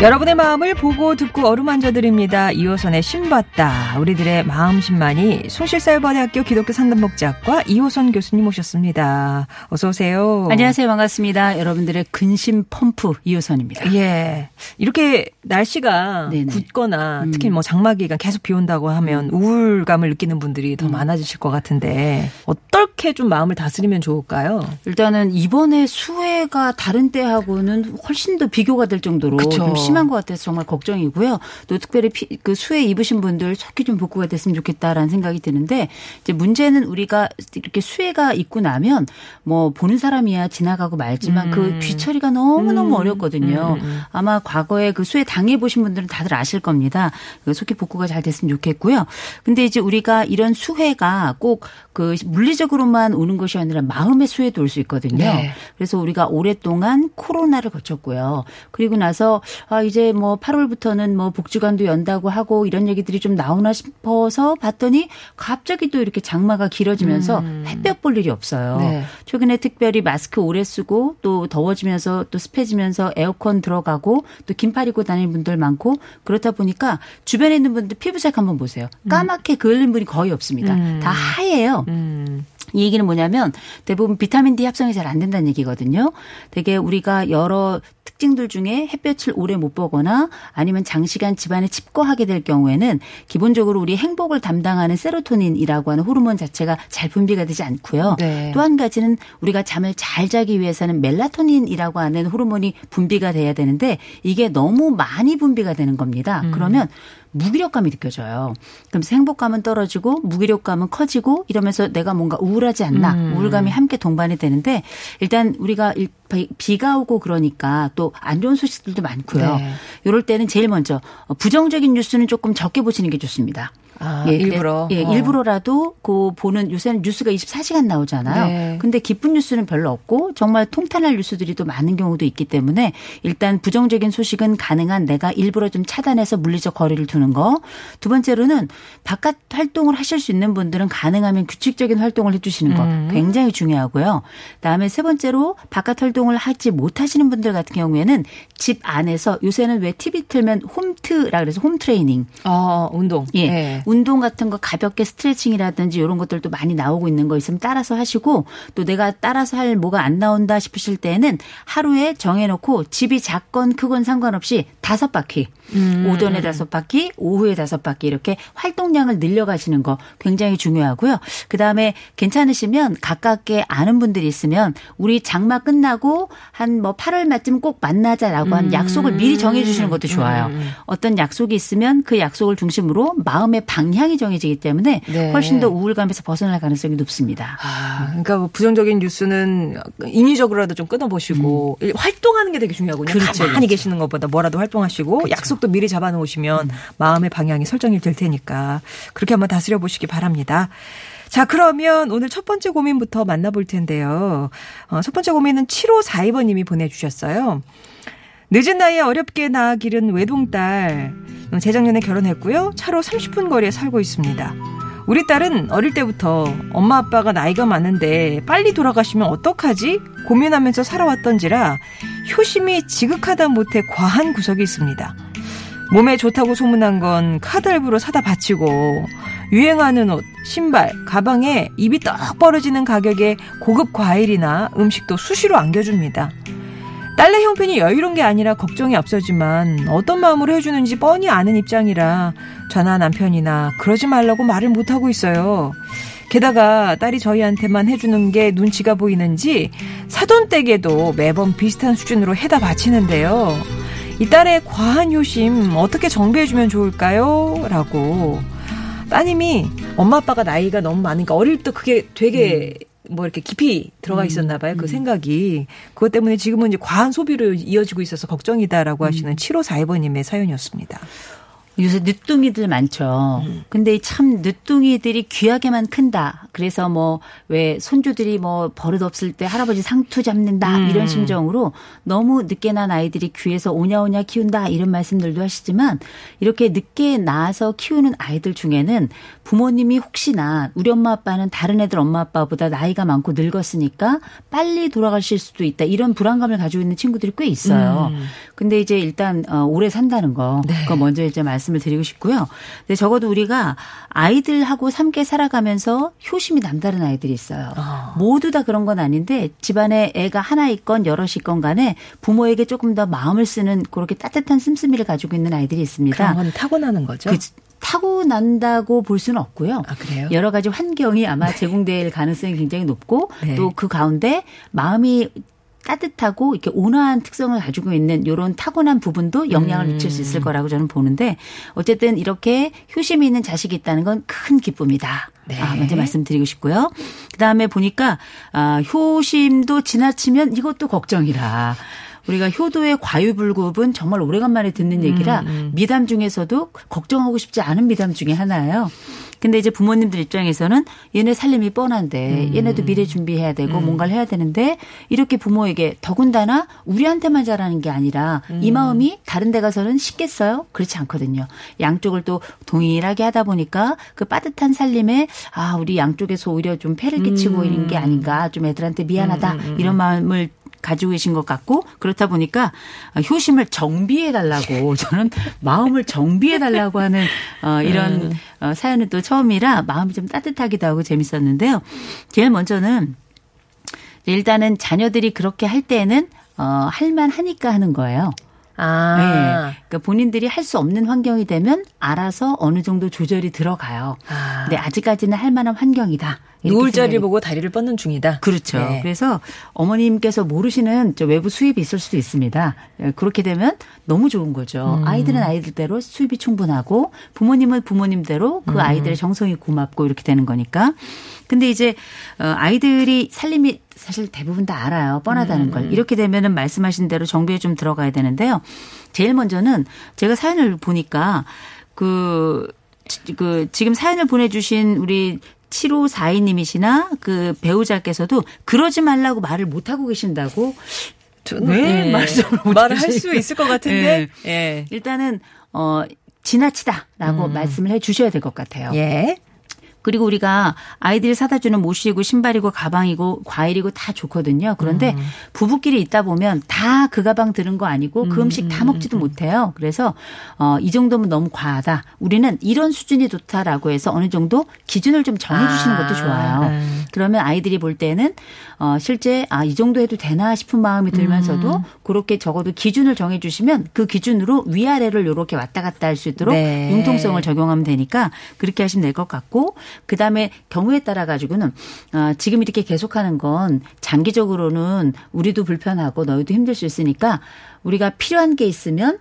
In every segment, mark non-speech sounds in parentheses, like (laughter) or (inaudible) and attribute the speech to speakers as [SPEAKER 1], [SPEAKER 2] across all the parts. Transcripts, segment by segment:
[SPEAKER 1] 여러분의 마음을 보고 듣고 어루만져 드립니다. 이호선의 신받다. 우리들의 마음 신만이 숭실사회대학교 기독교 상담복지학과 이호선 교수님 오셨습니다. 어서 오세요.
[SPEAKER 2] 안녕하세요. 반갑습니다. 여러분들의 근심 펌프 이호선입니다.
[SPEAKER 1] 예. 이렇게 날씨가
[SPEAKER 2] 네네.
[SPEAKER 1] 굳거나
[SPEAKER 2] 음.
[SPEAKER 1] 특히 뭐 장마 기간 계속 비 온다고 하면 우울감을 느끼는 분들이 더
[SPEAKER 2] 음.
[SPEAKER 1] 많아지실 것 같은데 어떻게 좀 마음을 다스리면 좋을까요?
[SPEAKER 2] 일단은 이번에 수해가 다른 때하고는 훨씬 더 비교가 될 정도로
[SPEAKER 1] 그쵸.
[SPEAKER 2] 좀 심한 것 같아서 정말 걱정이고요. 또 특별히 피- 그 수해 입으신 분들 속히 좀 복구가 됐으면 좋겠다라는 생각이 드는데 이제 문제는 우리가 이렇게 수해가 있고 나면 뭐 보는 사람이야 지나가고 말지만 그 뒤처리가 너무 너무 어렵거든요. 아마 과거에 그 수해 당해 보신 분들은 다들 아실 겁니다. 그 속히 복구가 잘 됐으면 좋겠고요. 근데 이제 우리가 이런 수해가 꼭 그 물리적으로만 오는 것이 아니라 마음의 수해도 올 수 있거든요.
[SPEAKER 1] 네.
[SPEAKER 2] 그래서 우리가 오랫동안 코로나를 거쳤고요. 그리고 나서 아 이제 뭐 8월부터는 뭐 복지관도 연다고 하고 이런 얘기들이 좀 나오나 싶어서 봤더니 갑자기 또 이렇게 장마가 길어지면서 햇볕 볼 일이 없어요.
[SPEAKER 1] 네.
[SPEAKER 2] 최근에 특별히 마스크 오래 쓰고 또 더워지면서 또 습해지면서 에어컨 들어가고 또 긴팔 입고 다니는 분들 많고 그렇다 보니까 주변에 있는 분들 피부색 한번 보세요. 까맣게 그을린 분이 거의 없습니다. 다 하얘요.
[SPEAKER 1] 음.
[SPEAKER 2] 이 얘기는 뭐냐면 대부분 비타민 D 합성이 잘 안 된다는 얘기거든요. 되게 우리가 여러 특징들 중에 햇볕을 오래 못 보거나 아니면 장시간 집안에 칩거하게 될 경우에는 기본적으로 우리 행복을 담당하는 세로토닌이라고 하는 호르몬 자체가 잘 분비가 되지 않고요.
[SPEAKER 1] 네.
[SPEAKER 2] 또한 가지는 우리가 잠을 잘 자기 위해서는 멜라토닌이라고 하는 호르몬이 분비가 돼야 되는데 이게 너무 많이 분비가 되는 겁니다. 그러면 무기력감이 느껴져요. 그러면서 행복감은 떨어지고 무기력감은 커지고 이러면서 내가 뭔가 우울 하지 않나 우울감이 함께 동반이 되는데 일단 우리가 일- 비- 비가 오고 그러니까 또 안 좋은 소식들도 많고요.
[SPEAKER 1] 네.
[SPEAKER 2] 이럴 때는 제일 먼저 어, 부정적인 뉴스는 조금 적게 보시는 게 좋습니다.
[SPEAKER 1] 아,
[SPEAKER 2] 예,
[SPEAKER 1] 일부러.
[SPEAKER 2] 예,
[SPEAKER 1] 어.
[SPEAKER 2] 일부러라도 그 보는 요새는 뉴스가 24시간 나오잖아요.
[SPEAKER 1] 네.
[SPEAKER 2] 근데 기쁜 뉴스는 별로 없고 정말 통탄할 뉴스들이 또 많은 경우도 있기 때문에 일단 부정적인 소식은 가능한 내가 일부러 좀 차단해서 물리적 거리를 두는 거. 두 번째로는 바깥 활동을 하실 수 있는 분들은 가능하면 규칙적인 활동을 해 주시는 거
[SPEAKER 1] 음.
[SPEAKER 2] 굉장히 중요하고요. 그다음에 세 번째로 바깥 활동을 하지 못하시는 분들 같은 경우에는 집 안에서 요새는 왜 TV 틀면 홈트라 그래서 홈 트레이닝
[SPEAKER 1] 어, 운동.
[SPEAKER 2] 예.
[SPEAKER 1] 네.
[SPEAKER 2] 운동 같은 거 가볍게 스트레칭이라든지 이런 것들도 많이 나오고 있는 거 있으면 따라서 하시고 또 내가 따라서 할 뭐가 안 나온다 싶으실 때는 하루에 정해놓고 집이 작건 크건 상관없이 다섯 바퀴 오전에 다섯 바퀴 오후에 다섯 바퀴 이렇게 활동량을 늘려가시는 거 굉장히 중요하고요. 그다음에 괜찮으시면 가깝게 아는 분들이 있으면 우리 장마 끝나고 한 뭐 8월 말쯤 꼭 만나자라고 하는 약속을 미리 정해주시는 것도 좋아요. 어떤 약속이 있으면 그 약속을 중심으로 마음의 방 향이 정해지기 때문에
[SPEAKER 1] 네.
[SPEAKER 2] 훨씬 더 우울감에서 벗어날 가능성이 높습니다.
[SPEAKER 1] 아, 그러니까 뭐 부정적인 뉴스는 인위적으로라도 좀 끊어보시고 활동하는 게 되게 중요하군요.
[SPEAKER 2] 음. 그렇죠,
[SPEAKER 1] 가만히
[SPEAKER 2] 그렇죠.
[SPEAKER 1] 계시는 것보다 뭐라도 활동하시고 약속도 미리 잡아놓으시면
[SPEAKER 2] 음.
[SPEAKER 1] 마음의 방향이 설정이 될 테니까 그렇게 한번 다스려 보시기 바랍니다. 자, 그러면 오늘 첫 번째 고민부터 만나볼 텐데요. 어, 첫 번째 고민은 7542번님이 보내주셨어요. 늦은 나이에 어렵게 낳아 기른 외동딸. 어, 재작년에 결혼했고요. 차로 30분 거리에 살고 있습니다. 우리 딸은 어릴 때부터 엄마 아빠가 나이가 많은데 빨리 돌아가시면 어떡하지? 고민하면서 살아왔던지라 효심이 지극하다 못해 과한 구석이 있습니다. 몸에 좋다고 소문난 건 카드할부로 사다 바치고 유행하는 옷, 신발, 가방에 입이 떡 벌어지는 가격의 고급 과일이나 음식도 수시로 안겨줍니다. 딸내 형편이 여유로운 게 아니라 걱정이 앞서지만 어떤 마음으로 해주는지 뻔히 아는 입장이라 저나 남편이나 그러지 말라고 말을 못하고 있어요. 게다가 딸이 저희한테만 해주는 게 눈치가 보이는지 사돈댁에도 매번 비슷한 수준으로 해다 바치는데요. 이 딸의 과한 효심 어떻게 정비해주면 좋을까요? 라고. 따님이 엄마 아빠가 나이가 너무 많으니까 어릴 때 그게 되게 뭐 이렇게 깊이 들어가 있었나 봐요. 그 생각이. 그것 때문에 지금은 이제 과한 소비로 이어지고 있어서 걱정이다라고 하시는 7542번님의 사연이었습니다.
[SPEAKER 2] 요새 늦둥이들 많죠. 근데 참 늦둥이들이 귀하게만 큰다. 그래서 뭐 왜 손주들이 뭐 버릇 없을 때 할아버지 상투 잡는다 이런 심정으로 너무 늦게 난 아이들이 귀에서 오냐오냐 키운다 이런 말씀들도 하시지만 이렇게 늦게 낳아서 키우는 아이들 중에는 부모님이 혹시나 우리 엄마 아빠는 다른 애들 엄마 아빠보다 나이가 많고 늙었으니까 빨리 돌아가실 수도 있다 이런 불안감을 가지고 있는 친구들이 꽤 있어요. 근데 이제 일단 어, 오래 산다는 거 그거 먼저 이제 말씀을 드리고 싶고요. 근데 적어도 우리가 아이들하고 함께 살아가면서 효심이 남다른 아이들이 있어요. 모두 다 그런 건 아닌데 집안에 애가 하나 있건 여럿 있건 간에 부모에게 조금 더 마음을 쓰는 그렇게 따뜻한 씀씀이를 가지고 있는 아이들이 있습니다.
[SPEAKER 1] 그런 건 타고나는 거죠.
[SPEAKER 2] 그 타고 난다고 볼 수는 없고요.
[SPEAKER 1] 아, 그래요?
[SPEAKER 2] 여러 가지 환경이 아마 제공될 가능성이 굉장히 높고
[SPEAKER 1] 네.
[SPEAKER 2] 또그 가운데 마음이 따뜻하고 이렇게 온화한 특성을 가지고 있는 이런 타고난 부분도 영향을
[SPEAKER 1] 음.
[SPEAKER 2] 미칠 수 있을 거라고 저는 보는데 어쨌든 이렇게 효심이 있는 자식이 있다는 건 큰 기쁨이다.
[SPEAKER 1] 네.
[SPEAKER 2] 아, 먼저 말씀드리고 싶고요. 그 다음에 보니까 아, 효심도 지나치면 이것도 걱정이라. 우리가 효도의 과유불급은 정말 오래간만에 듣는 얘기라 미담 중에서도 걱정하고 싶지 않은 미담 중에 하나예요. 근데 이제 부모님들 입장에서는 얘네 살림이 뻔한데 얘네도 미래 준비해야 되고 뭔가를 해야 되는데 이렇게 부모에게 더군다나 우리한테만 잘하는 게 아니라 이 마음이 다른 데 가서는 쉽겠어요? 그렇지 않거든요. 양쪽을 또 동일하게 하다 보니까 그 빠듯한 살림에 아 우리 양쪽에서 오히려 좀 폐를 끼치고 있는 게 아닌가 좀 애들한테 미안하다 이런 마음을 가지고 계신 것 같고 그렇다 보니까 효심을 정비해 달라고 (laughs) 저는 마음을 정비해 달라고 하는 어 이런 어 사연은 또 처음이라 마음이 좀 따뜻하기도 하고 재밌었는데요. 제일 먼저는 일단은 자녀들이 그렇게 할 때는 어 할만 하니까 하는 거예요.
[SPEAKER 1] 아.
[SPEAKER 2] 네. 그러니까 본인들이 할 수 없는 환경이 되면 알아서 어느 정도 조절이 들어가요.
[SPEAKER 1] 아.
[SPEAKER 2] 근데 아직까지는 할 만한 환경이다.
[SPEAKER 1] 누울 자리를 보고 다리를 뻗는 중이다.
[SPEAKER 2] 그렇죠.
[SPEAKER 1] 네.
[SPEAKER 2] 그래서 어머님께서 모르시는 저 외부 수입이 있을 수도 있습니다. 예, 그렇게 되면 너무 좋은 거죠.
[SPEAKER 1] 음.
[SPEAKER 2] 아이들은 아이들대로 수입이 충분하고 부모님은 부모님대로
[SPEAKER 1] 음.
[SPEAKER 2] 그 아이들의 정성이 고맙고 이렇게 되는 거니까. 근데 이제 어, 아이들이 살림이 사실 대부분 다 알아요. 뻔하다는
[SPEAKER 1] 음.
[SPEAKER 2] 걸. 이렇게 되면은 말씀하신 대로 정비에 좀 들어가야 되는데요. 제일 먼저는 제가 사연을 보니까 그, 그 지금 사연을 보내주신 우리 7542님이시나 그 배우자께서도 그러지 말라고 말을 못하고 계신다고
[SPEAKER 1] 저는.
[SPEAKER 2] 말씀을 못
[SPEAKER 1] 말을 할. 수 있을 것 같은데. 예.
[SPEAKER 2] 일단은 어 지나치다라고 말씀을 해 주셔야 될 것 같아요.
[SPEAKER 1] 예.
[SPEAKER 2] 그리고 우리가 아이들이 사다 주는 옷이고 신발이고 가방이고 과일이고 다 좋거든요. 그런데 부부끼리 있다 보면 다 그 가방 들은 거 아니고 그 음식 다 먹지도 못해요. 그래서 어, 이 정도면 너무 과하다. 우리는 이런 수준이 좋다라고 해서 어느 정도 기준을 좀 정해 주시는 것도 좋아요.
[SPEAKER 1] 음.
[SPEAKER 2] 그러면 아이들이 볼 때는 어, 실제 아, 이 정도 해도 되나 싶은 마음이 들면서도
[SPEAKER 1] 음.
[SPEAKER 2] 그렇게 적어도 기준을 정해 주시면 그 기준으로 위아래를 이렇게 왔다 갔다 할 수 있도록
[SPEAKER 1] 네.
[SPEAKER 2] 융통성을 적용하면 되니까 그렇게 하시면 될 것 같고 그다음에 경우에 따라 가지고는 어, 지금 이렇게 계속하는 건 장기적으로는 우리도 불편하고 너희도 힘들 수 있으니까 우리가 필요한 게 있으면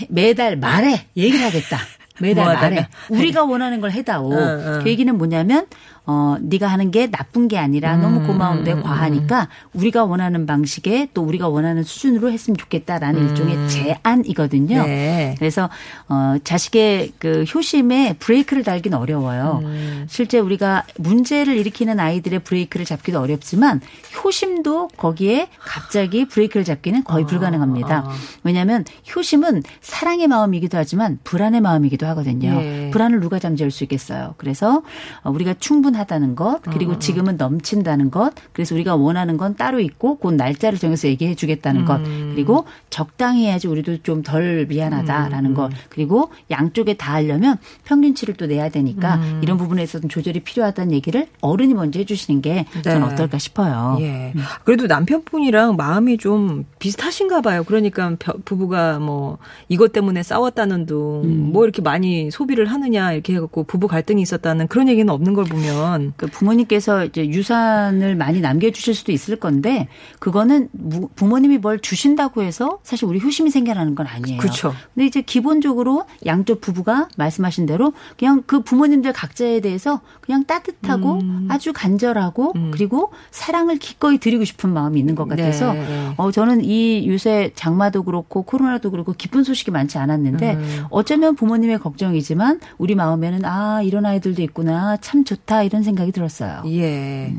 [SPEAKER 2] 해- 매달 말에 얘기를 하겠다. 매달
[SPEAKER 1] 뭐 하다가.
[SPEAKER 2] 말에 우리가 원하는 걸 해다오.
[SPEAKER 1] 어, 어.
[SPEAKER 2] 그 얘기는 뭐냐면 어 네가 하는 게 나쁜 게 아니라
[SPEAKER 1] 음,
[SPEAKER 2] 너무 고마운데 과하니까 우리가 원하는 방식에 또 우리가 원하는 수준으로 했으면 좋겠다라는 일종의 제안이거든요.
[SPEAKER 1] 음. 네.
[SPEAKER 2] 그래서 어 자식의 그 효심에 브레이크를 달기는 어려워요.
[SPEAKER 1] 음.
[SPEAKER 2] 실제 우리가 문제를 일으키는 아이들의 브레이크를 잡기도 어렵지만 효심도 거기에 갑자기 브레이크를 잡기는 거의 불가능합니다.
[SPEAKER 1] 아.
[SPEAKER 2] 왜냐하면 효심은 사랑의 마음이기도 하지만 불안의 마음이기도 하거든요.
[SPEAKER 1] 예.
[SPEAKER 2] 불안을 누가 잠재울 수 있겠어요. 그래서 어, 우리가 충분하다는 것 그리고 지금은 넘친다는 것 그래서 우리가 원하는 건 따로 있고 그 날짜를 정해서 얘기해 주겠다는 것 그리고 적당히 해야지 우리도 좀 덜 미안하다라는 것 그리고 양쪽에 다 하려면 평균치를 또 내야 되니까 이런 부분에 있어서는 조절이 필요하다는 얘기를 어른이 먼저 해주시는 게 저는
[SPEAKER 1] 네.
[SPEAKER 2] 어떨까 싶어요.
[SPEAKER 1] 예. 그래도 남편분이랑 마음이 좀 비슷하신가 봐요. 그러니까 벼- 부부가 뭐 이것 때문에 싸웠다는 둥, 뭐 이렇게 많이 많이 소비를 하느냐 이렇게 해갖고 부부 갈등이 있었다는 그런 얘기는 없는 걸 보면
[SPEAKER 2] 그 부모님께서 이제 유산을 많이 남겨주실 수도 있을 건데 그거는 무- 부모님이 뭘 주신다고 해서 사실 우리 효심이 생겨나는 건 아니에요.
[SPEAKER 1] 그쵸.
[SPEAKER 2] 근데 이제 기본적으로 양쪽 부부가 말씀하신 대로 그냥 그 부모님들 각자에 대해서 그냥 따뜻하고
[SPEAKER 1] 음.
[SPEAKER 2] 아주 간절하고 그리고 사랑을 기꺼이 드리고 싶은 마음이 있는 것 같아서
[SPEAKER 1] 네, 네.
[SPEAKER 2] 어 저는 이 요새 장마도 그렇고 코로나도 그렇고 기쁜 소식이 많지 않았는데
[SPEAKER 1] 음.
[SPEAKER 2] 어쩌면 부모님의 걱정이지만 우리 마음에는 아 이런 아이들도 있구나 참 좋다 이런 생각이 들었어요.
[SPEAKER 1] 예.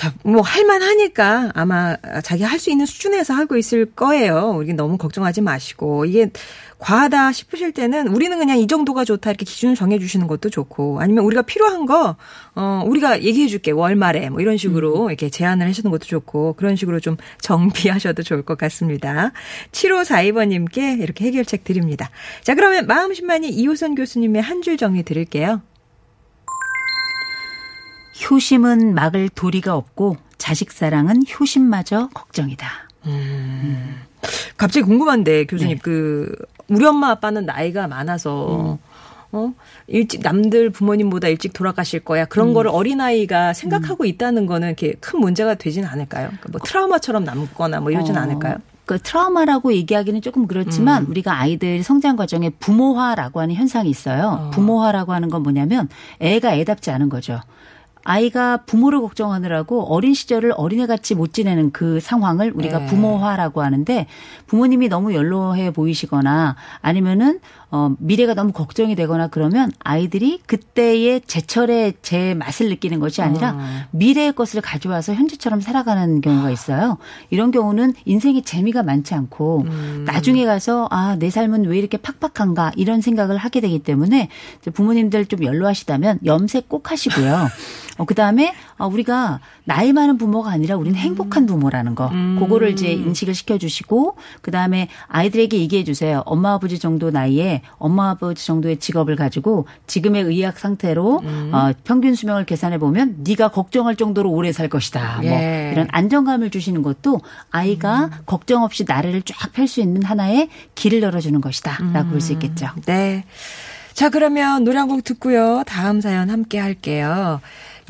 [SPEAKER 1] 자, 뭐, 할만하니까 아마 자기 할 수 있는 수준에서 하고 있을 거예요. 우리 너무 걱정하지 마시고. 이게 과하다 싶으실 때는 우리는 그냥 이 정도가 좋다 이렇게 기준을 정해 주시는 것도 좋고 아니면 우리가 필요한 거, 어, 우리가 얘기해 줄게. 월말에 뭐 이런 식으로 이렇게 제안을 하시는 것도 좋고 그런 식으로 좀 정비하셔도 좋을 것 같습니다. 7542번님께 이렇게 해결책 드립니다. 자, 그러면 마음심만이 이호선 교수님의 한 줄 정리 드릴게요.
[SPEAKER 2] 효심은 막을 도리가 없고 자식 사랑은 효심마저 걱정이다.
[SPEAKER 1] 갑자기 궁금한데 교수님
[SPEAKER 2] 네.
[SPEAKER 1] 그 우리 엄마 아빠는 나이가 많아서 어 일찍 남들 부모님보다 일찍 돌아가실 거야 그런 거를 어린 아이가 생각하고 있다는 거는 이렇게 큰 문제가 되진 않을까요? 그러니까 뭐 트라우마처럼 남거나 뭐 이러진
[SPEAKER 2] 어,
[SPEAKER 1] 않을까요?
[SPEAKER 2] 그 트라우마라고 얘기하기는 조금 그렇지만 우리가 아이들 성장 과정에 부모화라고 하는 현상이 있어요.
[SPEAKER 1] 어.
[SPEAKER 2] 부모화라고 하는 건 뭐냐면 애가 애답지 않은 거죠. 아이가 부모를 걱정하느라고 어린 시절을 어린애같이 못 지내는 그 상황을 우리가
[SPEAKER 1] 네.
[SPEAKER 2] 부모화라고 하는데 부모님이 너무 연로해 보이시거나 아니면은 어 미래가 너무 걱정이 되거나 그러면 아이들이 그때의 제철의 제 맛을 느끼는 것이 아니라
[SPEAKER 1] 어.
[SPEAKER 2] 미래의 것을 가져와서 현재처럼 살아가는 경우가 있어요. 이런 경우는 인생에 재미가 많지 않고
[SPEAKER 1] 음.
[SPEAKER 2] 나중에 가서 아, 내 삶은 왜 이렇게 팍팍한가 이런 생각을 하게 되기 때문에 부모님들 좀 연로하시다면 염색 꼭 하시고요. (laughs) 어, 그 다음에 우리가 나이 많은 부모가 아니라 우리는 행복한 부모라는 거. 그거를 이제 인식을 시켜주시고 그 다음에 아이들에게 얘기해 주세요. 엄마 아버지 정도 나이에 엄마 아버지 정도의 직업을 가지고 지금의 의학 상태로 어, 평균 수명을 계산해 보면 네가 걱정할 정도로 오래 살 것이다. 뭐
[SPEAKER 1] 예.
[SPEAKER 2] 이런 안정감을 주시는 것도 아이가 걱정 없이 나래를 쫙 펼 수 있는 하나의 길을 열어주는 것이다라고 볼 수 있겠죠.
[SPEAKER 1] 네. 자, 그러면 노래 한 곡 듣고요. 다음 사연 함께 할게요.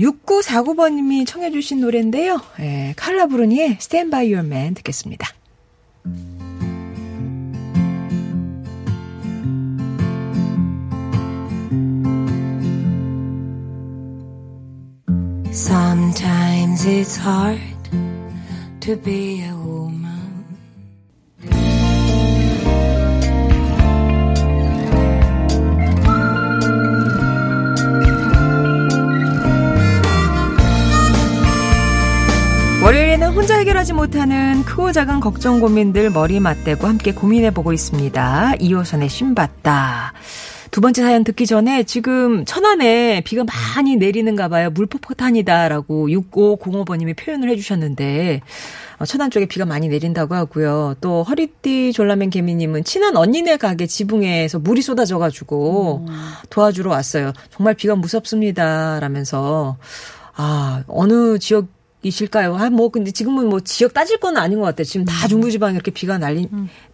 [SPEAKER 1] 6949번님이 청해 주신 노래인데요. 예, 칼라 브루니의 Stand By Your Man 듣겠습니다. 해결하지 못하는 크고 작은 걱정 고민들 머리 맞대고 함께 고민해보고 있습니다. 2호선의 신받다. 두 번째 사연 듣기 전에 지금 천안에 비가 많이 내리는가 봐요. 물폭탄이다라고 6505번님이 표현을 해주셨는데 어, 천안 쪽에 비가 많이 내린다고 하고요. 또 허리띠 졸라맨 개미님은 친한 언니네 가게 지붕에서 물이 쏟아져가지고 도와주러 왔어요. 정말 비가 무섭습니다. 라면서 아 어느 지역 이실까요? 아, 뭐, 근데 지금은 뭐 지역 따질 건 아닌 것 같아요. 지금 다 중부지방에 이렇게 비가 날리,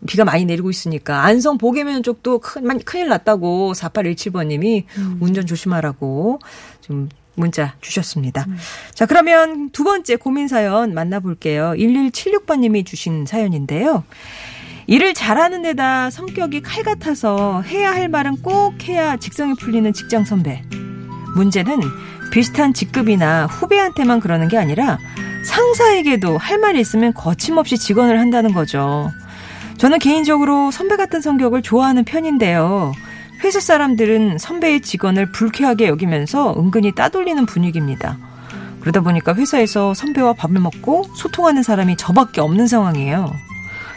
[SPEAKER 1] 비가 많이 내리고 있으니까. 안성 보계면 쪽도 큰, 큰일 났다고 4817번님이 운전 조심하라고 좀 문자 주셨습니다. 자, 그러면 두 번째 고민 사연 만나볼게요. 1176번님이 주신 사연인데요. 일을 잘하는 데다 성격이 칼 같아서 해야 할 말은 꼭 해야 직성이 풀리는 직장 선배. 문제는 비슷한 직급이나 후배한테만 그러는 게 아니라 상사에게도 할 말이 있으면 거침없이 직언을 한다는 거죠. 저는 개인적으로 선배 같은 성격을 좋아하는 편인데요. 회사 사람들은 선배의 직언을 불쾌하게 여기면서 은근히 따돌리는 분위기입니다. 그러다 보니까 회사에서 선배와 밥을 먹고 소통하는 사람이 저밖에 없는 상황이에요.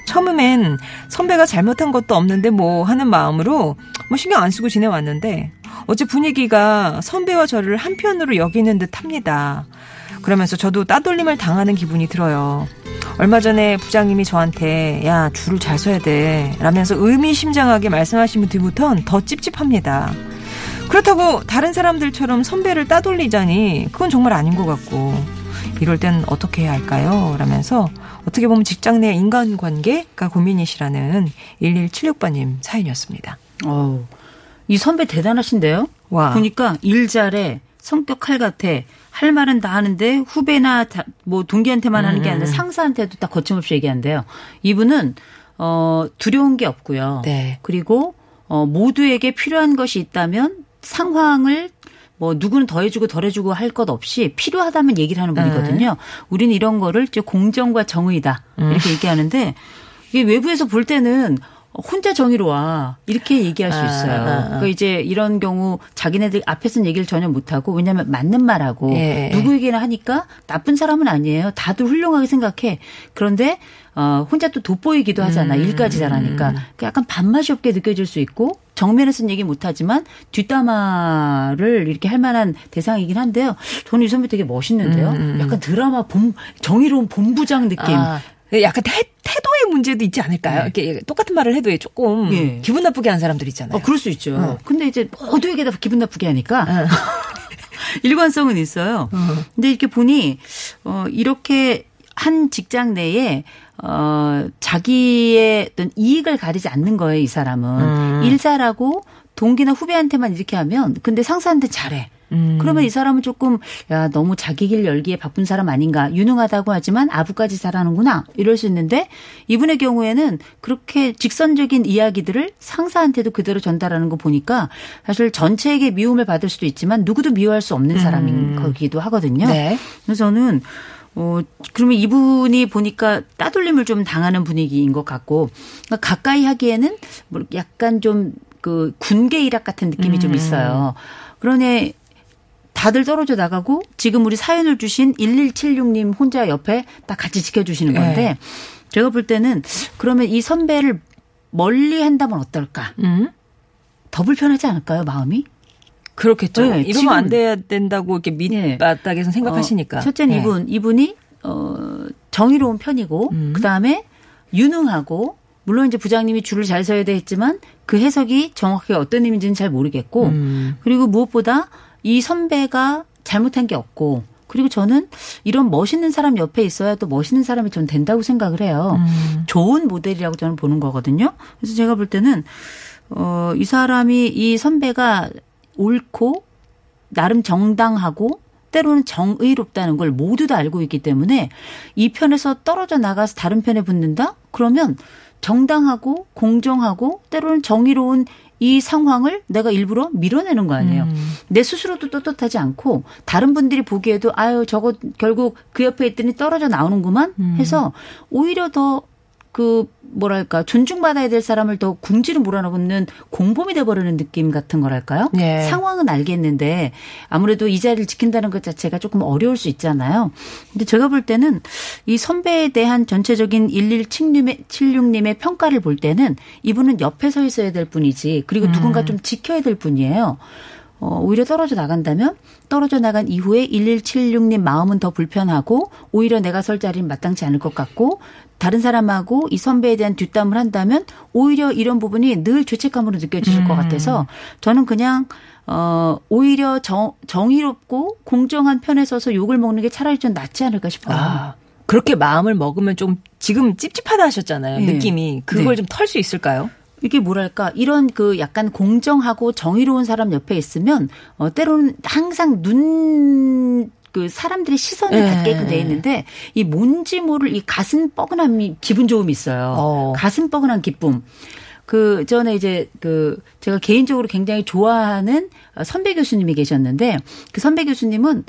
[SPEAKER 1] 처음엔 선배가 잘못한 것도 없는데 뭐 하는 마음으로 뭐 신경 안 쓰고 지내왔는데 어째 분위기가 선배와 저를 한편으로 여기는 듯 합니다. 그러면서 저도 따돌림을 당하는 기분이 들어요. 얼마 전에 부장님이 저한테 야 줄을 잘 서야 돼 라면서 의미심장하게 말씀하신 뒤부턴 더 찝찝합니다. 그렇다고 다른 사람들처럼 선배를 따돌리자니 그건 정말 아닌 것 같고 이럴 땐 어떻게 해야 할까요? 라면서 어떻게 보면 직장 내 인간관계가 고민이시라는 1176번님 사연이었습니다.
[SPEAKER 2] 어우. 이 선배 대단하신데요.
[SPEAKER 1] 와.
[SPEAKER 2] 보니까 일 잘해, 성격 칼 같아, 할 말은 다 하는데 후배나 다- 뭐 동기한테만 하는 게 아니라 상사한테도 다 거침없이 얘기한대요. 이분은 어 두려운 게 없고요.
[SPEAKER 1] 네.
[SPEAKER 2] 그리고 어 모두에게 필요한 것이 있다면 상황을 뭐 누구는 더 해주고 덜 해주고 할 것 없이 필요하다면 얘기를 하는 분이거든요. 우리는 이런 거를 이제 공정과 정의다 이렇게 얘기하는데 이게 외부에서 볼 때는 혼자 정의로 와 이렇게 얘기할 수
[SPEAKER 1] 아,
[SPEAKER 2] 있어요.
[SPEAKER 1] 아, 아.
[SPEAKER 2] 그러니까 이제 이런 경우 자기네들 앞에서는 얘기를 전혀 못 하고 왜냐하면 맞는 말하고
[SPEAKER 1] 예.
[SPEAKER 2] 누구에게나 하니까 나쁜 사람은 아니에요. 다들 훌륭하게 생각해. 그런데 어, 혼자 또 돋보이기도 하잖아.
[SPEAKER 1] 음.
[SPEAKER 2] 일까지 잘하니까. 그 약간 밥맛이 없게 느껴질 수 있고 정면에서는 얘기 못하지만 뒷담화를 이렇게 할 만한 대상이긴 한데요. 저는 이 선배 되게 멋있는데요. 약간 드라마 본 정의로운 본부장 느낌.
[SPEAKER 1] 음, 아, 약간 태, 태도의 문제도 있지 않을까요? 이렇게 똑같은 말을 해도 조금
[SPEAKER 2] 예.
[SPEAKER 1] 기분 나쁘게 하는 사람들 있잖아요.
[SPEAKER 2] 어, 그럴 수 있죠.
[SPEAKER 1] 어.
[SPEAKER 2] 근데 이제 모두에게 다 기분 나쁘게 하니까
[SPEAKER 1] 어. (laughs)
[SPEAKER 2] 일관성은 있어요. 근데 이렇게 보니 어 이렇게 한 직장 내에 어 자기의 어떤 이익을 가리지 않는 거예요, 이 사람은.
[SPEAKER 1] 음.
[SPEAKER 2] 일 잘하고 동기나 후배한테만 이렇게 하면 근데 상사한테 잘해.
[SPEAKER 1] 음.
[SPEAKER 2] 그러면 이 사람은 조금 야 너무 자기 길 열기에 바쁜 사람 아닌가 유능하다고 하지만 아부까지 잘하는구나 이럴 수 있는데 이분의 경우에는 그렇게 직선적인 이야기들을 상사한테도 그대로 전달하는 거 보니까 사실 전체에게 미움을 받을 수도 있지만 누구도 미워할 수 없는 사람인 거기도 하거든요.
[SPEAKER 1] 네.
[SPEAKER 2] 그래서 저는 어 그러면 이분이 보니까 따돌림을 좀 당하는 분위기인 것 같고 그러니까 가까이 하기에는 뭐 약간 좀 그 군계 일학 같은 느낌이 좀 있어요. 그러네 다들 떨어져 나가고 지금 우리 사연을 주신 1176님 혼자 옆에 딱 같이 지켜주시는 건데
[SPEAKER 1] 네.
[SPEAKER 2] 제가 볼 때는 그러면 이 선배를 멀리 한다면 어떨까?
[SPEAKER 1] 음?
[SPEAKER 2] 더 불편하지 않을까요, 마음이?
[SPEAKER 1] 그렇겠죠.
[SPEAKER 2] 네,
[SPEAKER 1] 이러면 안 돼야 된다고 이렇게
[SPEAKER 2] 네.
[SPEAKER 1] 밑바닥에서 생각하시니까.
[SPEAKER 2] 어, 첫째는
[SPEAKER 1] 네.
[SPEAKER 2] 이분, 이분이 어 정의로운 편이고
[SPEAKER 1] 음.
[SPEAKER 2] 그 다음에 유능하고 물론 이제 부장님이 줄을 잘 서야 돼 했지만 그 해석이 정확하게 어떤 의미인지는 잘 모르겠고
[SPEAKER 1] 음.
[SPEAKER 2] 그리고 무엇보다 이 선배가 잘못한 게 없고 그리고 저는 이런 멋있는 사람 옆에 있어야 또 멋있는 사람이 전 된다고 생각을 해요.
[SPEAKER 1] 음.
[SPEAKER 2] 좋은 모델이라고 저는 보는 거거든요. 그래서 제가 볼 때는 어, 이 사람이 이 선배가 옳고 나름 정당하고 때로는 정의롭다는 걸 모두 다 알고 있기 때문에 이 편에서 떨어져 나가서 다른 편에 붙는다? 그러면 정당하고 공정하고 때로는 정의로운 이 상황을 내가 일부러 밀어내는 거 아니에요. 내 스스로도 떳떳하지 않고 다른 분들이 보기에도 아유 저거 결국 그 옆에 있더니 떨어져 나오는구만 해서 오히려 더 그 뭐랄까 존중받아야 될 사람을 더 궁지로 몰아넣는 공범이 돼버리는 느낌 같은 거랄까요?
[SPEAKER 1] 네.
[SPEAKER 2] 상황은 알겠는데 아무래도 이 자리를 지킨다는 것 자체가 조금 어려울 수 있잖아요. 근데 제가 볼 때는 이 선배에 대한 전체적인 1176님의 76님의 평가를 볼 때는 이분은 옆에 서 있어야 될 뿐이지 그리고 누군가 좀 지켜야 될 뿐이에요. 어, 오히려 떨어져 나간다면 떨어져 나간 이후에 1176님 마음은 더 불편하고 오히려 내가 설 자리는 마땅치 않을 것 같고 다른 사람하고 이 선배에 대한 뒷담을 한다면 오히려 이런 부분이 늘 죄책감으로 느껴지실 것 같아서 저는 그냥 어 오히려 정, 정의롭고 공정한 편에 서서 욕을 먹는 게 차라리 좀 낫지 않을까 싶어요.
[SPEAKER 1] 아, 그렇게 마음을 먹으면 좀 지금 찝찝하다 하셨잖아요.
[SPEAKER 2] 네.
[SPEAKER 1] 느낌이. 그걸
[SPEAKER 2] 네.
[SPEAKER 1] 좀털 수 있을까요?
[SPEAKER 2] 이게 뭐랄까 이런 그 약간 공정하고 정의로운 사람 옆에 있으면 어 때로는 항상 눈 그 사람들의 시선을
[SPEAKER 1] 네.
[SPEAKER 2] 받게끔 돼 있는데 이 뭔지 모를 이 가슴 뻐근함이 기분 좋음이 있어요.
[SPEAKER 1] 어.
[SPEAKER 2] 가슴 뻐근한 기쁨. 그 전에 이제 그 제가 개인적으로 굉장히 좋아하는 선배 교수님이 계셨는데 그 선배 교수님은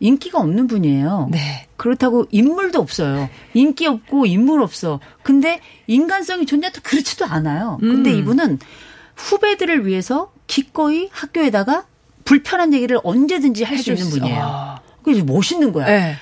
[SPEAKER 2] 인기가 없는 분이에요.
[SPEAKER 1] 네.
[SPEAKER 2] 그렇다고 인물도 없어요. 인기 없고 인물 없어. 근데 인간성이 좋냐 또 그렇지도 않아요. 근데
[SPEAKER 1] 음.
[SPEAKER 2] 이분은 후배들을 위해서 기꺼이 학교에다가 불편한 얘기를 언제든지 할 수 있는 분이에요.
[SPEAKER 1] 아.
[SPEAKER 2] 그래서 멋있는 거야.
[SPEAKER 1] 네.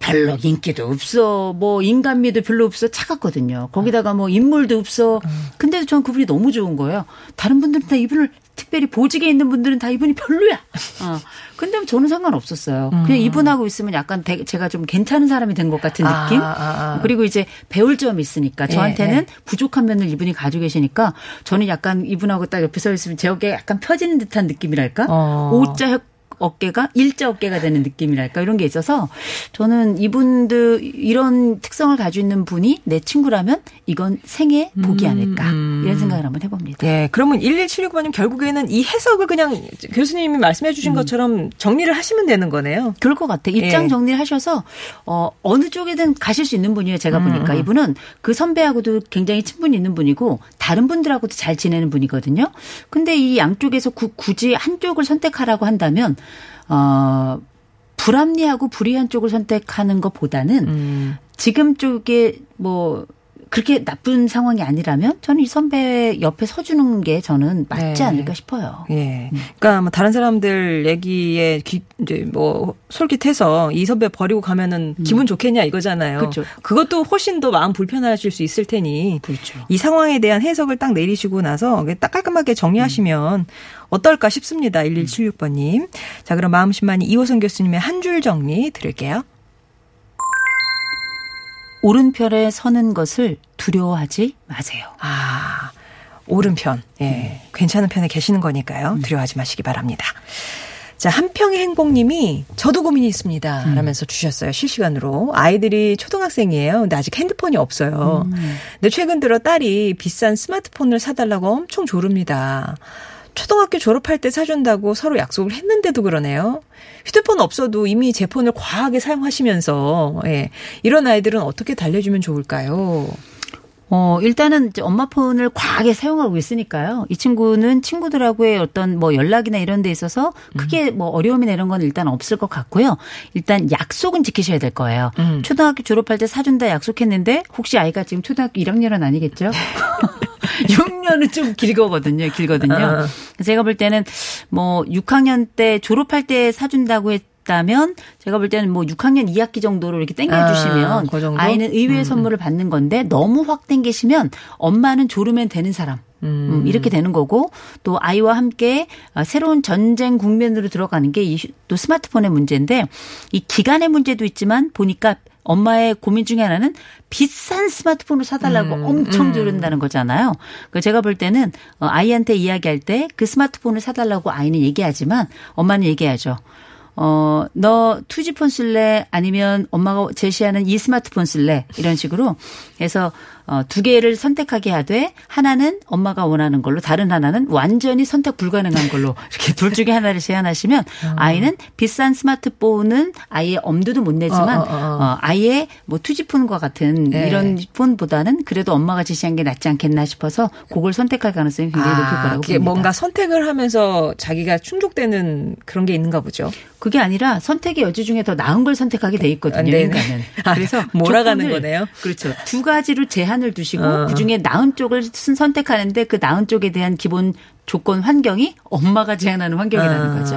[SPEAKER 2] 별로 인기도 없어. 뭐 인간미도 별로 없어. 차갑거든요. 거기다가 뭐 인물도 없어. 근데도 전 그분이 너무 좋은 거예요. 다른 분들은 다 이분을 특별히 보직에 있는 분들은 다 이분이 별로야. (laughs) 어. 근데 저는 상관없었어요. 그냥 이분하고 있으면 약간 되- 제가 좀 괜찮은 사람이 된 것 같은
[SPEAKER 1] 아,
[SPEAKER 2] 느낌?
[SPEAKER 1] 아, 아.
[SPEAKER 2] 그리고 이제 배울 점이 있으니까
[SPEAKER 1] 예,
[SPEAKER 2] 저한테는
[SPEAKER 1] 예.
[SPEAKER 2] 부족한 면을 이분이 가지고 계시니까 저는 약간 이분하고 딱 옆에 서 있으면 제 어깨가 약간 펴지는 듯한 느낌이랄까?
[SPEAKER 1] 어.
[SPEAKER 2] 오자 어깨가 일자 어깨가 되는 느낌이랄까 이런 게 있어서 저는 이분들 이런 특성을 가지고 있는 분이 내 친구라면 이건 생애 복이 아닐까 이런 생각을 한번 해봅니다.
[SPEAKER 1] 예, 그러면 1176번님 결국에는 이 해석을 그냥 교수님이 말씀해 주신 것처럼 정리를 하시면 되는 거네요.
[SPEAKER 2] 그럴 것 같아. 입장
[SPEAKER 1] 예.
[SPEAKER 2] 정리를 하셔서 어 어느 쪽이든 가실 수 있는 분이에요. 제가 보니까 이분은 그 선배하고도 굉장히 친분이 있는 분이고 다른 분들하고도 잘 지내는 분이거든요. 근데 이 양쪽에서 구- 굳이 한쪽을 선택하라고 한다면 어 불합리하고 불이한 쪽을 선택하는 것보다는 지금 쪽에 뭐 그렇게 나쁜 상황이 아니라면 저는 이 선배 옆에 서주는 게 저는 맞지
[SPEAKER 1] 네.
[SPEAKER 2] 않을까 싶어요.
[SPEAKER 1] 예. 그러니까 뭐 다른 사람들 얘기에 귀, 이제 뭐 솔깃해서 이 선배 버리고 가면은 기분 좋겠냐 이거잖아요.
[SPEAKER 2] 그렇죠.
[SPEAKER 1] 것도 훨씬 더 마음 불편하실 수 있을 테니
[SPEAKER 2] 그렇죠.
[SPEAKER 1] 이 상황에 대한 해석을 딱 내리시고 나서 딱 깔끔하게 정리하시면 어떨까 싶습니다. 1176번님. 자, 그럼 마음심만이 이호선 교수님의 한 줄 정리 들을게요.
[SPEAKER 2] 오른편에 서는 것을 두려워하지 마세요.
[SPEAKER 1] 아, 오른편. 예. 괜찮은 편에 계시는 거니까요. 두려워하지 마시기 바랍니다. 자, 한평의 행복님이 저도 고민이 있습니다. 라면서 주셨어요. 실시간으로. 아이들이 초등학생이에요. 근데 아직 핸드폰이 없어요. 근데 최근 들어 딸이 비싼 스마트폰을 사달라고 엄청 조릅니다. 초등학교 졸업할 때 사준다고 서로 약속을 했는데도 그러네요. 휴대폰 없어도 이미 제 폰을 과하게 사용하시면서, 예. 이런 아이들은 어떻게 달래주면 좋을까요?
[SPEAKER 2] 어, 일단은 엄마 폰을 과하게 사용하고 있으니까요. 이 친구는 친구들하고의 어떤 뭐 연락이나 이런 데 있어서 크게 뭐 어려움이나 이런 건 일단 없을 것 같고요. 일단 약속은 지키셔야 될 거예요.
[SPEAKER 1] 음.
[SPEAKER 2] 초등학교 졸업할 때 사준다 약속했는데 혹시 아이가 지금 초등학교 1학년은 아니겠죠? (laughs) (laughs) 6년은 좀 길거든요. 길거든요.
[SPEAKER 1] 어.
[SPEAKER 2] 제가 볼 때는 뭐 6학년 때 졸업할 때 사준다고 했 다면 제가 볼 때는 뭐 6학년 2학기 정도로 이렇게 땡겨주시면
[SPEAKER 1] 아, 그 정도?
[SPEAKER 2] 아이는 의외의 선물을 받는 건데 너무 확 땡기시면 엄마는 졸으면 되는 사람. 음, 이렇게 되는 거고 또 아이와 함께 아, 새로운 전쟁 국면으로 들어가는 게 또 스마트폰의 문제인데 이 기간의 문제도 있지만 보니까 엄마의 고민 중에 하나는 비싼 스마트폰을 사달라고 엄청 조른다는 거잖아요. 그 제가 볼 때는 어, 아이한테 이야기할 때 그 스마트폰을 사달라고 아이는 얘기하지만 엄마는 얘기하죠. 어, 너 투지폰 쓸래? 아니면 엄마가 제시하는 이 스마트폰 쓸래? 이런 식으로 해서 어, 두 개를 선택하게 하되 하나는 엄마가 원하는 걸로 다른 하나는 완전히 선택 불가능한 걸로 (laughs) 이렇게 둘 중에 하나를 제안하시면 아이는 비싼 스마트폰은 아이의 엄두도 못 내지만
[SPEAKER 1] 어, 어, 어.
[SPEAKER 2] 어, 아이의 뭐 투지폰과 같은
[SPEAKER 1] 네.
[SPEAKER 2] 이런 폰보다는 그래도 엄마가 제시한 게 낫지 않겠나 싶어서 그걸 선택할 가능성이 굉장히 높을 거라고
[SPEAKER 1] 아,
[SPEAKER 2] 봅니다.
[SPEAKER 1] 뭔가 선택을 하면서 자기가 충족되는 그런 게 있는가 보죠.
[SPEAKER 2] 그게 아니라 선택의 여지 중에 더 나은 걸 선택하게 돼 있거든요.
[SPEAKER 1] 아, 네네.
[SPEAKER 2] 인간은.
[SPEAKER 1] 아,
[SPEAKER 2] 그래서
[SPEAKER 1] 몰아가는
[SPEAKER 2] 조건을-
[SPEAKER 1] 거네요.
[SPEAKER 2] 그렇죠. 두 가지로 제한 을 두시고
[SPEAKER 1] 어.
[SPEAKER 2] 그 중에 나은 쪽을 쓴- 선택하는데 그 나은 쪽에 대한 기본 조건 환경이 엄마가 제한하는 환경이라는
[SPEAKER 1] 아,
[SPEAKER 2] 거죠.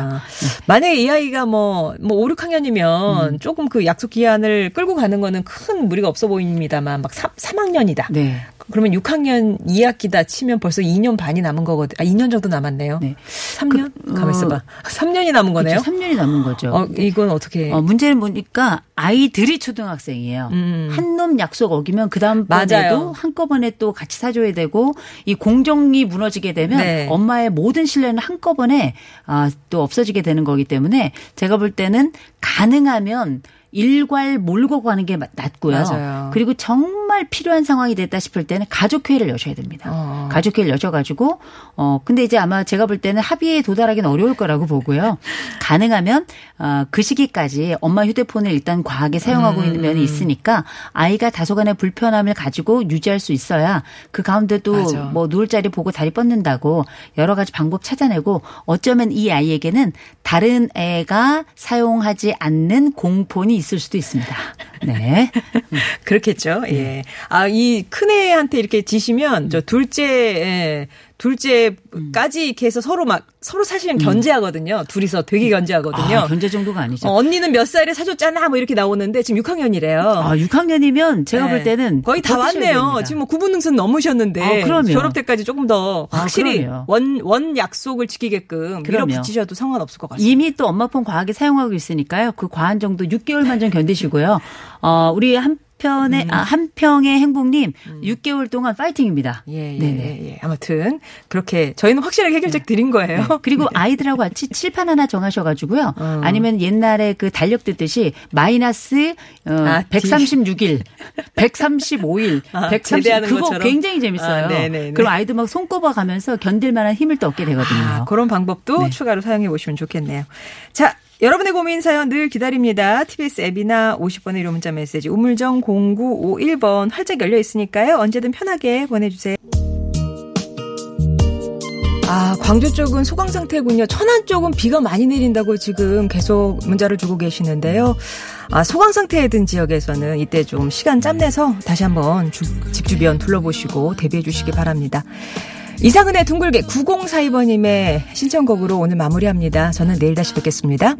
[SPEAKER 1] 만약에 이 아이가 뭐, 뭐 5, 6학년이면
[SPEAKER 2] 음.
[SPEAKER 1] 조금 그 약속 기한을 끌고 가는 거는 큰 무리가 없어 보입니다만 막 3, 3학년이다.
[SPEAKER 2] 네.
[SPEAKER 1] 그러면 6학년 2학기다 치면 벌써 2년 반이 남은 거거든. 아, 2년 정도 남았네요.
[SPEAKER 2] 네.
[SPEAKER 1] 3년?
[SPEAKER 2] 그,
[SPEAKER 1] 가만 있어봐.
[SPEAKER 2] 어,
[SPEAKER 1] 3년이 남은 거네요.
[SPEAKER 2] 그렇죠. 3년이 남은 거죠.
[SPEAKER 1] 어, 이건 어떻게.
[SPEAKER 2] 어, 문제는 보니까 아이들이 초등학생이에요.
[SPEAKER 1] 음.
[SPEAKER 2] 한놈 약속 어기면 그. 다음번에도 한꺼번에 또 같이 사줘야 되고 이 공정이 무너지게 되면
[SPEAKER 1] 네.
[SPEAKER 2] 엄 마의 모든 신뢰는 한꺼번에 아, 또 없어지게 되는 거기 때문에 제가 볼 때는 가능하면 일괄 몰고 가는 게 낫고요.
[SPEAKER 1] 맞아요.
[SPEAKER 2] 그리고 정말 필요한 상황이 됐다 싶을 때는 가족회의를 여셔야 됩니다.
[SPEAKER 1] 어.
[SPEAKER 2] 가족회의를 여셔가지고 어 근데 이제 아마 제가 볼 때는 합의에 도달하기는 어려울 거라고 보고요. (laughs) 가능하면 어그 시기까지 엄마 휴대폰을 일단 과하게 사용하고 있는
[SPEAKER 1] 음.
[SPEAKER 2] 면이 있으니까 아이가 다소간의 불편함을 가지고 유지할 수 있어야 그 가운데 또
[SPEAKER 1] 맞아.
[SPEAKER 2] 뭐 누울 자리 보고 다리 뻗는다고 여러 가지 방법 찾아내고 어쩌면 이 아이에게는 다른 애가 사용하지 않는 공폰이 있을 수도 있습니다. (laughs) 네.
[SPEAKER 1] 그렇겠죠. 예. 아, 이 큰애한테 이렇게 지시면 저 둘째, 예, 둘째까지 이렇게 해서 서로 막, 서로 사실은 견제하거든요. 둘이서 되게 견제하거든요.
[SPEAKER 2] 아, 견제 정도가 아니죠.
[SPEAKER 1] 어, 언니는 몇 살에 사줬잖아. 뭐 이렇게 나오는데 지금 6학년이래요.
[SPEAKER 2] 아, 6학년이면 제가 볼 때는
[SPEAKER 1] 거의 다 왔네요.
[SPEAKER 2] 됩니다.
[SPEAKER 1] 지금 뭐 구분능선 넘으셨는데
[SPEAKER 2] 아, 그럼요.
[SPEAKER 1] 졸업 때까지 조금 더
[SPEAKER 2] 아,
[SPEAKER 1] 확실히
[SPEAKER 2] 그럼요.
[SPEAKER 1] 원, 원 약속을 지키게끔
[SPEAKER 2] 그럼요.
[SPEAKER 1] 밀어붙이셔도 상관없을 것 같습니다.
[SPEAKER 2] 이미 또 엄마 폰 과하게 사용하고 있으니까요. 그 과한 정도 6개월만 좀 견디시고요. 어, 우리 한 한편의 아, 한평의 행복님 6개월 동안 파이팅입니다.
[SPEAKER 1] 예, 예,
[SPEAKER 2] 네네.
[SPEAKER 1] 예. 아무튼 그렇게 저희는 확실하게 해결책 드린 거예요.
[SPEAKER 2] 네. 그리고 (laughs) 아이들하고 같이 칠판 하나 정하셔가지고요.
[SPEAKER 1] 어.
[SPEAKER 2] 아니면 옛날에 그 달력 듣듯이 마이너스 어,
[SPEAKER 1] 아,
[SPEAKER 2] 136일, 135일, (laughs)
[SPEAKER 1] 아,
[SPEAKER 2] 130
[SPEAKER 1] 제대하는
[SPEAKER 2] 그거
[SPEAKER 1] 것처럼?
[SPEAKER 2] 굉장히 재밌어요.
[SPEAKER 1] 아, 네네네.
[SPEAKER 2] 그럼 아이도 막 손꼽아 가면서 견딜 만한 힘을 또 얻게 되거든요.
[SPEAKER 1] 아, 그런 방법도
[SPEAKER 2] 네.
[SPEAKER 1] 추가로 사용해 보시면 좋겠네요. 자, 여러분의 고민 사연 늘 기다립니다. TBS 앱이나 50번의 유료 문자 메시지 우물정 0951번 활짝 열려 있으니까요. 언제든 편하게 보내주세요. 아, 광주 쪽은 소강 상태군요. 천안 쪽은 비가 많이 내린다고 지금 계속 문자를 주고 계시는데요. 아, 소강 상태에 든 지역에서는 이때 좀 시간 짬내서 다시 한번 주- 집 주변 둘러보시고 대비해 주시기 바랍니다. 이상은의 둥글게 9042번님의 신청곡으로 오늘 마무리합니다. 저는 내일 다시 뵙겠습니다.